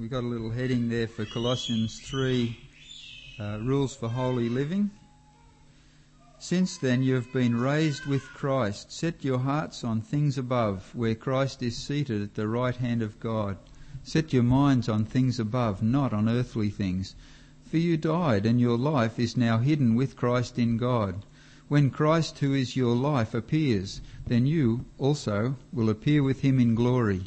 we got a little heading there for Colossians 3 uh, Rules for Holy Living. Since then you have been raised with Christ. Set your hearts on things above, where Christ is seated at the right hand of God. Set your minds on things above, not on earthly things. For you died, and your life is now hidden with Christ in God. When Christ, who is your life, appears, then you also will appear with him in glory.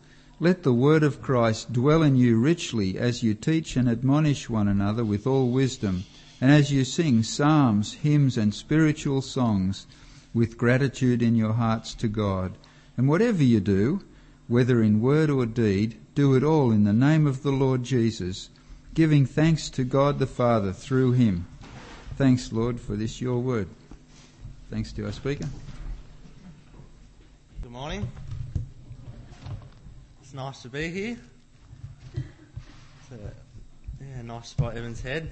Let the word of Christ dwell in you richly as you teach and admonish one another with all wisdom and as you sing psalms, hymns, and spiritual songs with gratitude in your hearts to God. And whatever you do, whether in word or deed, do it all in the name of the Lord Jesus, giving thanks to God the Father through him. Thanks, Lord, for this your word. Thanks to our speaker. Good morning. It's nice to be here. Yeah, nice spot, Evans Head.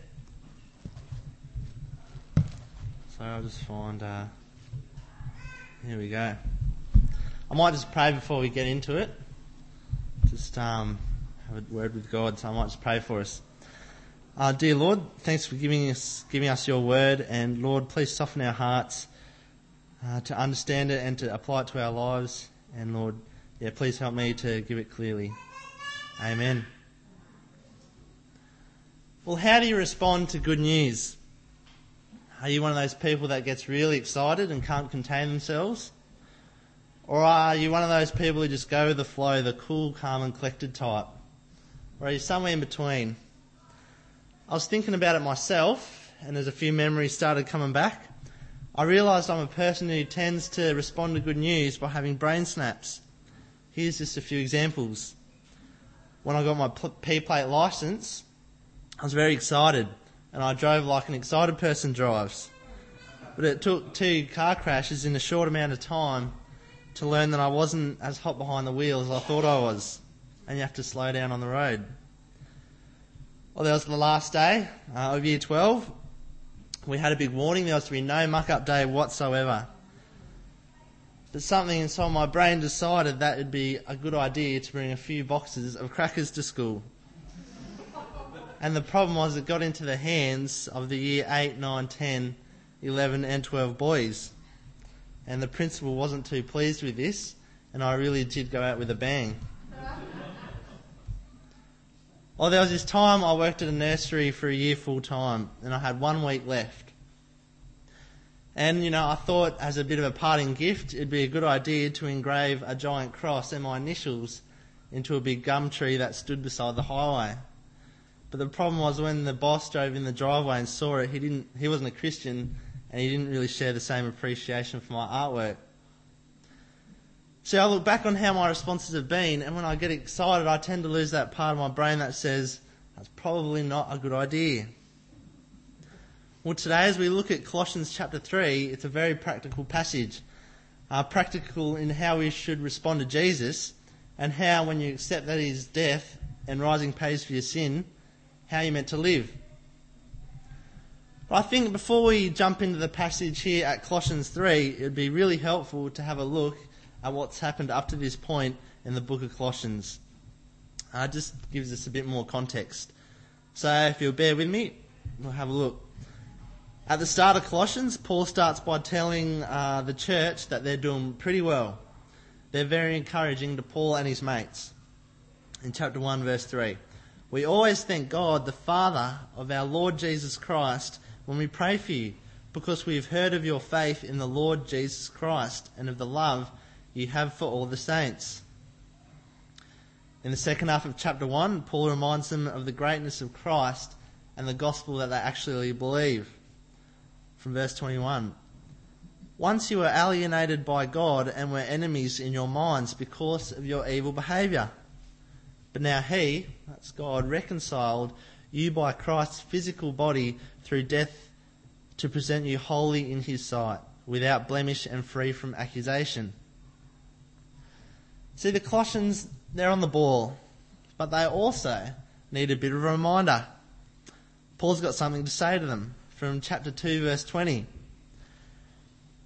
So I'll just find, uh, here we go. I might just pray before we get into it. Just um, have a word with God, so I might just pray for us. Uh, dear Lord, thanks for giving us, giving us your word, and Lord, please soften our hearts uh, to understand it and to apply it to our lives. And Lord, yeah, please help me to give it clearly. Amen. Well, how do you respond to good news? Are you one of those people that gets really excited and can't contain themselves? Or are you one of those people who just go with the flow, the cool, calm, and collected type? Or are you somewhere in between? I was thinking about it myself, and as a few memories started coming back, I realised I'm a person who tends to respond to good news by having brain snaps. Here's just a few examples. When I got my P plate licence, I was very excited and I drove like an excited person drives. But it took two car crashes in a short amount of time to learn that I wasn't as hot behind the wheel as I thought I was, and you have to slow down on the road. Well, that was the last day uh, of year 12. We had a big warning there was to be no muck up day whatsoever. But something inside my brain decided that it'd be a good idea to bring a few boxes of crackers to school. And the problem was it got into the hands of the year 8, 9, 10, 11, and 12 boys. And the principal wasn't too pleased with this, and I really did go out with a bang. well, there was this time I worked at a nursery for a year full time, and I had one week left. And, you know, I thought as a bit of a parting gift, it'd be a good idea to engrave a giant cross and my initials into a big gum tree that stood beside the highway. But the problem was when the boss drove in the driveway and saw it, he didn't. He wasn't a Christian, and he didn't really share the same appreciation for my artwork. So I look back on how my responses have been, and when I get excited, I tend to lose that part of my brain that says that's probably not a good idea. Well, today, as we look at Colossians chapter 3, it's a very practical passage. Uh, practical in how we should respond to Jesus, and how, when you accept that his death and rising pays for your sin, how you're meant to live. But I think before we jump into the passage here at Colossians 3, it would be really helpful to have a look at what's happened up to this point in the book of Colossians. Uh, just gives us a bit more context. So if you'll bear with me, we'll have a look. At the start of Colossians, Paul starts by telling uh, the church that they're doing pretty well. They're very encouraging to Paul and his mates. In chapter 1, verse 3, we always thank God, the Father of our Lord Jesus Christ, when we pray for you, because we have heard of your faith in the Lord Jesus Christ and of the love you have for all the saints. In the second half of chapter 1, Paul reminds them of the greatness of Christ and the gospel that they actually believe. From verse 21. Once you were alienated by God and were enemies in your minds because of your evil behaviour. But now He, that's God, reconciled you by Christ's physical body through death to present you holy in His sight, without blemish and free from accusation. See, the Colossians, they're on the ball, but they also need a bit of a reminder. Paul's got something to say to them from chapter 2, verse 20.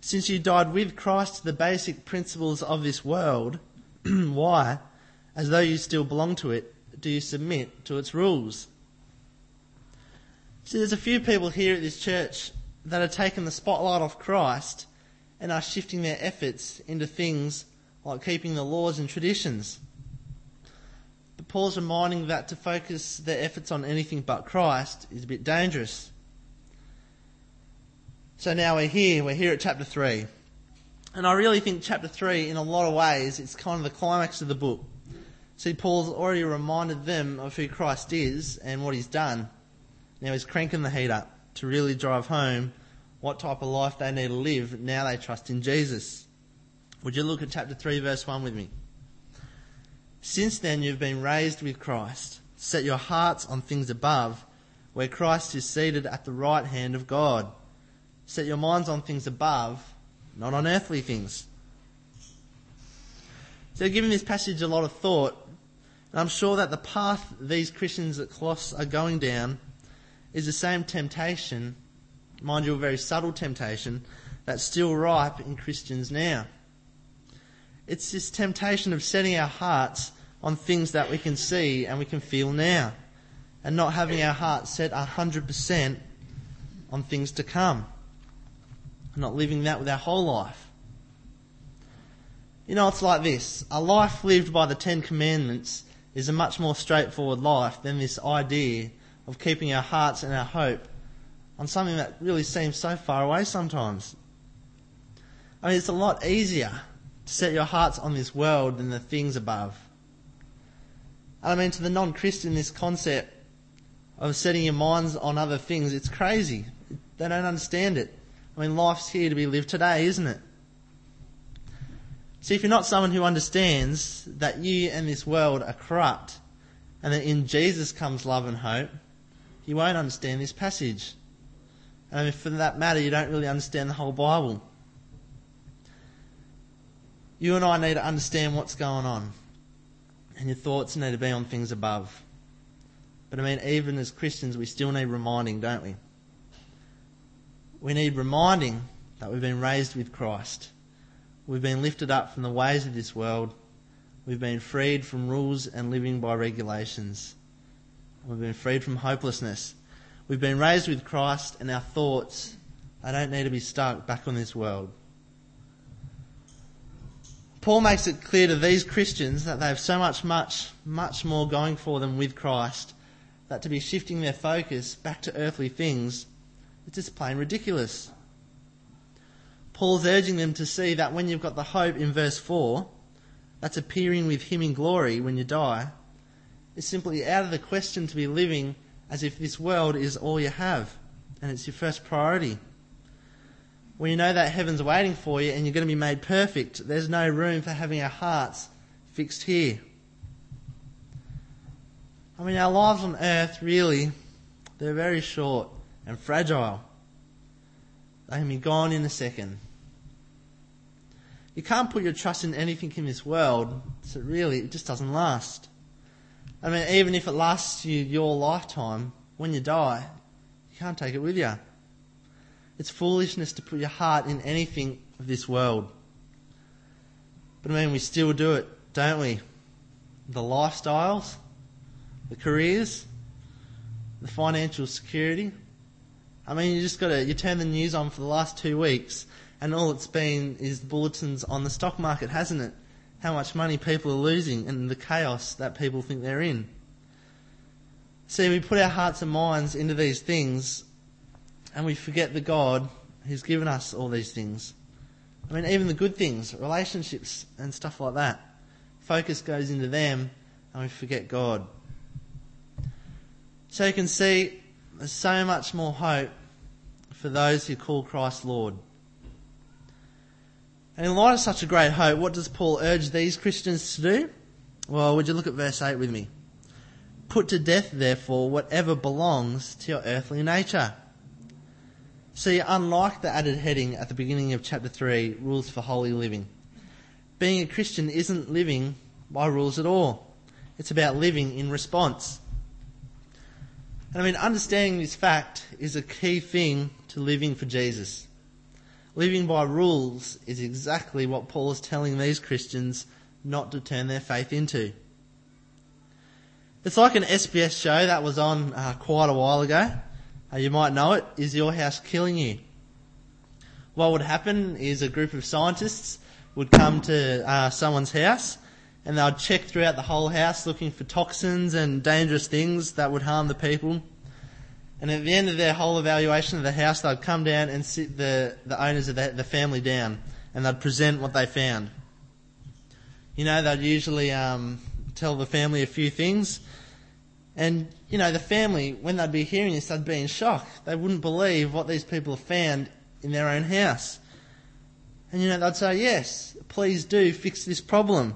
Since you died with Christ to the basic principles of this world, why, as though you still belong to it, do you submit to its rules? See, there's a few people here at this church that are taking the spotlight off Christ and are shifting their efforts into things like keeping the laws and traditions. But Paul's reminding that to focus their efforts on anything but Christ is a bit dangerous. So now we're here, we're here at chapter 3. And I really think chapter 3, in a lot of ways, it's kind of the climax of the book. See, Paul's already reminded them of who Christ is and what he's done. Now he's cranking the heat up to really drive home what type of life they need to live now they trust in Jesus. Would you look at chapter 3, verse 1 with me? Since then you've been raised with Christ. Set your hearts on things above, where Christ is seated at the right hand of God. Set your minds on things above, not on earthly things. So, giving this passage a lot of thought, and I'm sure that the path these Christians at Colossus are going down is the same temptation, mind you, a very subtle temptation, that's still ripe in Christians now. It's this temptation of setting our hearts on things that we can see and we can feel now, and not having our hearts set 100% on things to come, not living that with our whole life. You know, it's like this a life lived by the Ten Commandments is a much more straightforward life than this idea of keeping our hearts and our hope on something that really seems so far away sometimes. I mean, it's a lot easier to set your hearts on this world than the things above. And I mean, to the non Christian, this concept of setting your minds on other things, it's crazy. They don't understand it. I mean, life's here to be lived today, isn't it? See, if you're not someone who understands that you and this world are corrupt, and that in Jesus comes love and hope, you won't understand this passage. And for that matter, you don't really understand the whole Bible. You and I need to understand what's going on. And your thoughts need to be on things above. But I mean, even as Christians, we still need reminding, don't we? We need reminding that we've been raised with Christ. We've been lifted up from the ways of this world. We've been freed from rules and living by regulations. We've been freed from hopelessness. We've been raised with Christ, and our thoughts, they don't need to be stuck back on this world. Paul makes it clear to these Christians that they have so much, much, much more going for them with Christ that to be shifting their focus back to earthly things is just plain ridiculous. Paul's urging them to see that when you've got the hope in verse 4, that's appearing with Him in glory when you die, it's simply out of the question to be living as if this world is all you have and it's your first priority when you know that heaven's waiting for you and you're going to be made perfect, there's no room for having our hearts fixed here. I mean, our lives on earth, really, they're very short and fragile. They can be gone in a second. You can't put your trust in anything in this world, so really, it just doesn't last. I mean, even if it lasts you your lifetime, when you die, you can't take it with you. It's foolishness to put your heart in anything of this world. But I mean, we still do it, don't we? The lifestyles, the careers, the financial security. I mean, you just got to, you turn the news on for the last two weeks and all it's been is bulletins on the stock market, hasn't it? How much money people are losing and the chaos that people think they're in. See, we put our hearts and minds into these things and we forget the God who's given us all these things. I mean, even the good things, relationships and stuff like that. Focus goes into them and we forget God. So you can see there's so much more hope for those who call Christ Lord. And in light of such a great hope, what does Paul urge these Christians to do? Well, would you look at verse 8 with me? Put to death, therefore, whatever belongs to your earthly nature. See, unlike the added heading at the beginning of chapter 3, rules for holy living, being a Christian isn't living by rules at all. It's about living in response. And I mean, understanding this fact is a key thing to living for Jesus. Living by rules is exactly what Paul is telling these Christians not to turn their faith into. It's like an SBS show that was on uh, quite a while ago. Uh, you might know it. Is your house killing you? What would happen is a group of scientists would come to uh, someone's house and they'd check throughout the whole house looking for toxins and dangerous things that would harm the people. And at the end of their whole evaluation of the house, they'd come down and sit the, the owners of the, the family down and they'd present what they found. You know, they'd usually um, tell the family a few things. And, you know, the family, when they'd be hearing this, they'd be in shock. They wouldn't believe what these people have found in their own house. And, you know, they'd say, yes, please do fix this problem.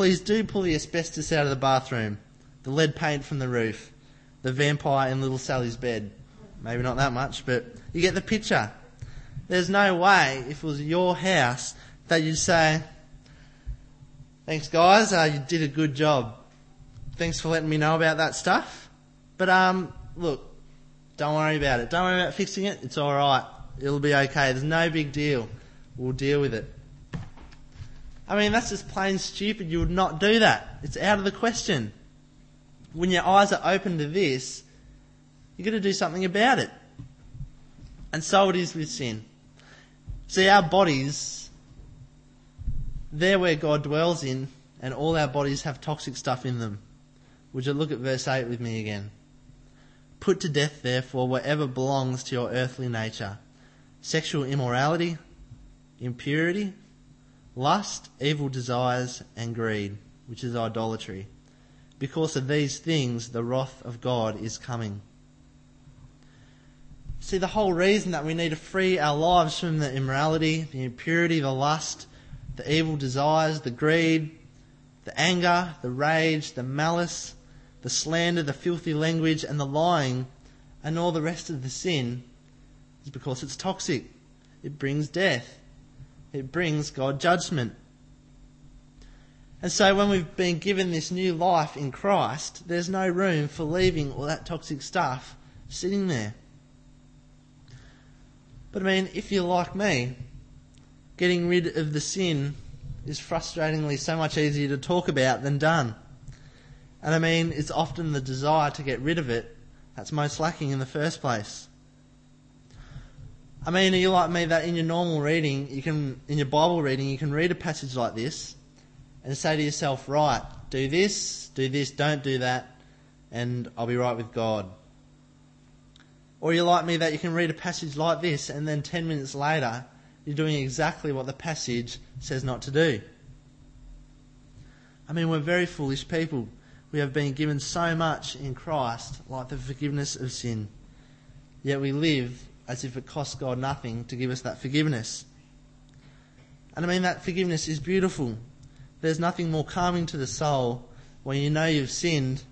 Please do pull the asbestos out of the bathroom, the lead paint from the roof, the vampire in little Sally's bed. Maybe not that much, but you get the picture. There's no way, if it was your house, that you'd say, thanks guys, uh, you did a good job. Thanks for letting me know about that stuff. But, um, look, don't worry about it. Don't worry about fixing it. It's alright. It'll be okay. There's no big deal. We'll deal with it. I mean, that's just plain stupid. You would not do that. It's out of the question. When your eyes are open to this, you've got to do something about it. And so it is with sin. See, our bodies, they're where God dwells in, and all our bodies have toxic stuff in them. Would you look at verse 8 with me again? Put to death, therefore, whatever belongs to your earthly nature sexual immorality, impurity, lust, evil desires, and greed, which is idolatry. Because of these things, the wrath of God is coming. See, the whole reason that we need to free our lives from the immorality, the impurity, the lust, the evil desires, the greed, the anger, the rage, the malice, the slander, the filthy language, and the lying, and all the rest of the sin is because it's toxic. It brings death it brings God judgment. And so when we've been given this new life in Christ, there's no room for leaving all that toxic stuff sitting there. But I mean, if you're like me, getting rid of the sin is frustratingly so much easier to talk about than done. And I mean, it's often the desire to get rid of it that's most lacking in the first place. I mean, are you like me that in your normal reading, you can, in your Bible reading, you can read a passage like this and say to yourself, right, do this, do this, don't do that, and I'll be right with God. Or you're like me that you can read a passage like this and then 10 minutes later, you're doing exactly what the passage says not to do. I mean, we're very foolish people. We have been given so much in Christ, like the forgiveness of sin. Yet we live as if it costs God nothing to give us that forgiveness. And I mean, that forgiveness is beautiful. There's nothing more calming to the soul when you know you've sinned,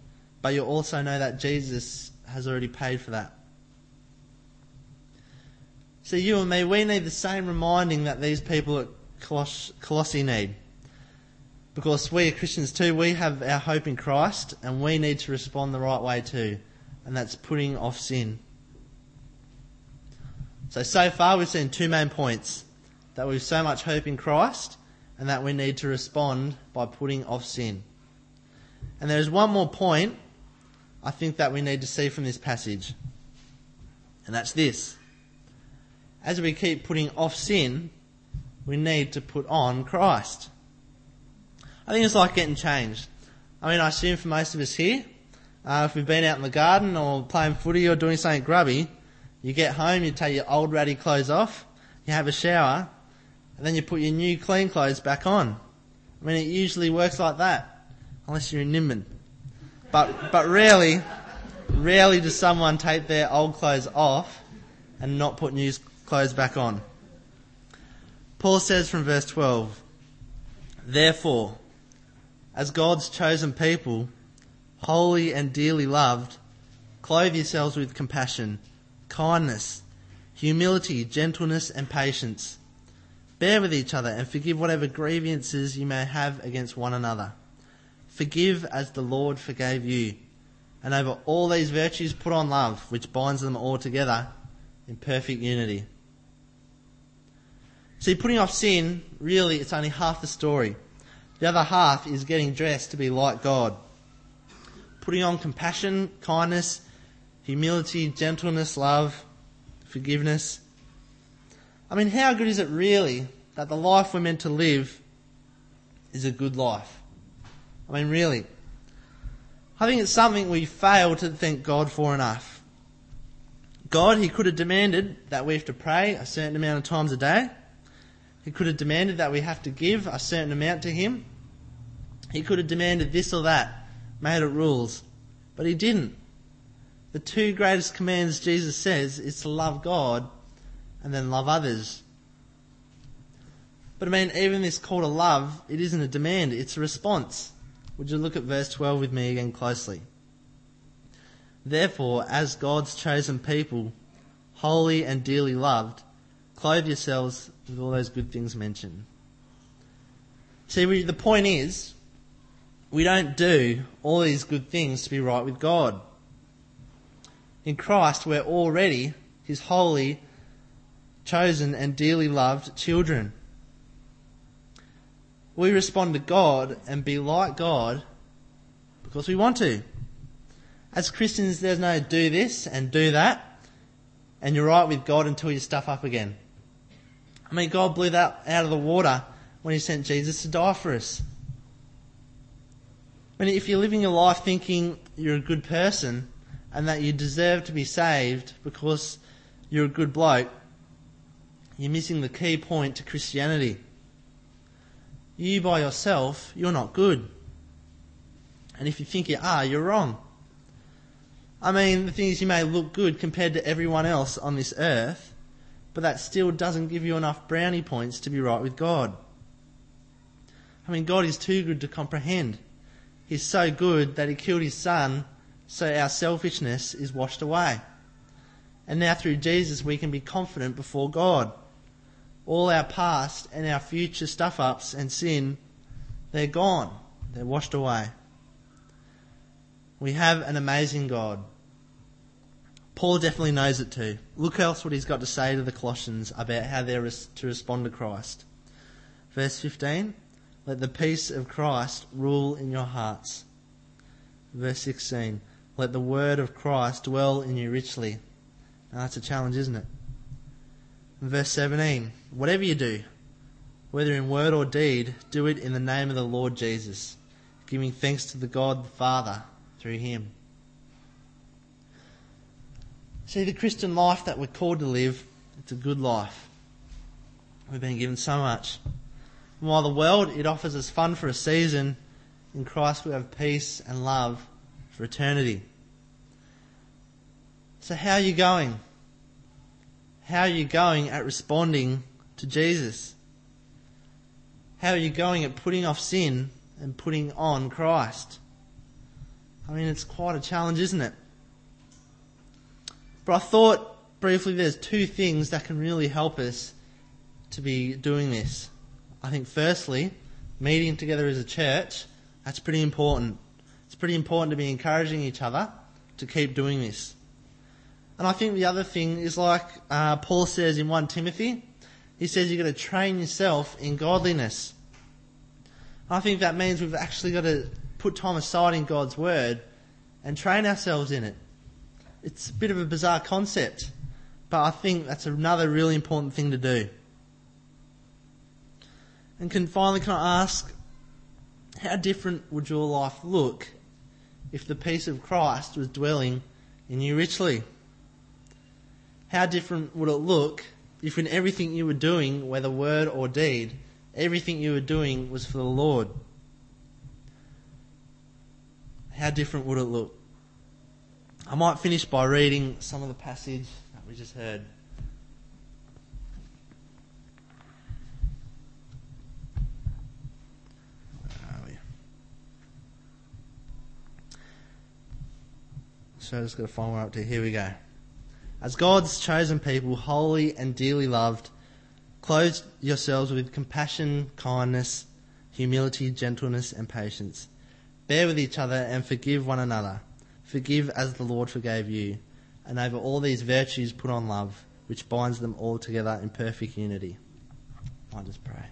but you also know that Jesus has already paid for that. So you and me, we need the same reminding that these people at Coloss- Colossae need. Because we are Christians too, we have our hope in Christ and we need to respond the right way too. And that's putting off sin. So, so far we've seen two main points. That we've so much hope in Christ and that we need to respond by putting off sin. And there's one more point I think that we need to see from this passage. And that's this. As we keep putting off sin, we need to put on Christ. I think it's like getting changed. I mean, I assume for most of us here, uh, if we've been out in the garden or playing footy or doing something grubby, you get home, you take your old ratty clothes off, you have a shower, and then you put your new clean clothes back on. I mean, it usually works like that, unless you're in Nimbin. But, but rarely, rarely does someone take their old clothes off and not put new clothes back on. Paul says from verse 12, Therefore, as God's chosen people, holy and dearly loved, clothe yourselves with compassion, kindness, humility, gentleness, and patience. Bear with each other and forgive whatever grievances you may have against one another. Forgive as the Lord forgave you. And over all these virtues put on love, which binds them all together in perfect unity. See, putting off sin, really, it's only half the story. The other half is getting dressed to be like God. Putting on compassion, kindness, humility, gentleness, love, forgiveness. I mean, how good is it really that the life we're meant to live is a good life? I mean, really. I think it's something we fail to thank God for enough. God, He could have demanded that we have to pray a certain amount of times a day. He could have demanded that we have to give a certain amount to Him. He could have demanded this or that, made it rules. But He didn't. The two greatest commands Jesus says is to love God and then love others. But I mean, even this call to love, it isn't a demand, it's a response. Would you look at verse 12 with me again closely? Therefore, as God's chosen people, holy and dearly loved, clothe yourselves with all those good things mentioned. See, we, the point is, we don't do all these good things to be right with God. In Christ, we're already His holy, chosen, and dearly loved children. We respond to God and be like God because we want to. As Christians, there's no do this and do that, and you're right with God until you stuff up again. I mean, God blew that out of the water when He sent Jesus to die for us. I mean, if you're living your life thinking you're a good person and that you deserve to be saved because you're a good bloke, you're missing the key point to Christianity. You by yourself, you're not good. And if you think you are, you're wrong. I mean, the thing is, you may look good compared to everyone else on this earth, but that still doesn't give you enough brownie points to be right with God. I mean, God is too good to comprehend. He's so good that He killed His Son so our selfishness is washed away. And now through Jesus we can be confident before God. All our past and our future stuff ups and sin, they're gone. They're washed away. We have an amazing God. Paul definitely knows it too. Look else what he's got to say to the Colossians about how they're to respond to Christ. Verse 15 Let the peace of Christ rule in your hearts. Verse 16 Let the word of Christ dwell in you richly. Now that's a challenge, isn't it? verse 17 Whatever you do, whether in word or deed, do it in the name of the Lord Jesus, giving thanks to the God the Father through him. See, the Christian life that we're called to live, it's a good life. We've been given so much. And while the world, it offers us fun for a season, in Christ we have peace and love for eternity. So how are you going? How are you going at responding to Jesus? How are you going at putting off sin and putting on Christ? I mean, it's quite a challenge, isn't it? But I thought briefly there's two things that can really help us to be doing this. I think firstly, meeting together as a church, that's pretty important. Pretty important to be encouraging each other to keep doing this. And I think the other thing is like uh, Paul says in 1 Timothy, he says you've got to train yourself in godliness. I think that means we've actually got to put time aside in God's Word and train ourselves in it. It's a bit of a bizarre concept, but I think that's another really important thing to do. And can finally, can I ask, how different would your life look if the peace of Christ was dwelling in you richly? How different would it look if in everything you were doing, whether word or deed, everything you were doing was for the Lord? How different would it look? I might finish by reading some of the passage that we just heard. So I just got to find one up to here we go. As God's chosen people, holy and dearly loved, clothe yourselves with compassion, kindness, humility, gentleness, and patience. Bear with each other and forgive one another. Forgive as the Lord forgave you. And over all these virtues put on love, which binds them all together in perfect unity. I just pray.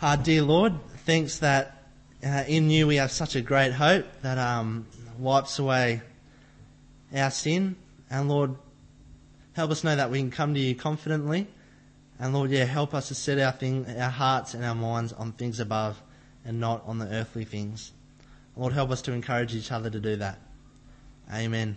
Our dear Lord, thanks that uh, in you we have such a great hope that um, wipes away our sin. And Lord, help us know that we can come to you confidently. And Lord, yeah, help us to set our thing, our hearts and our minds on things above and not on the earthly things. Lord, help us to encourage each other to do that. Amen.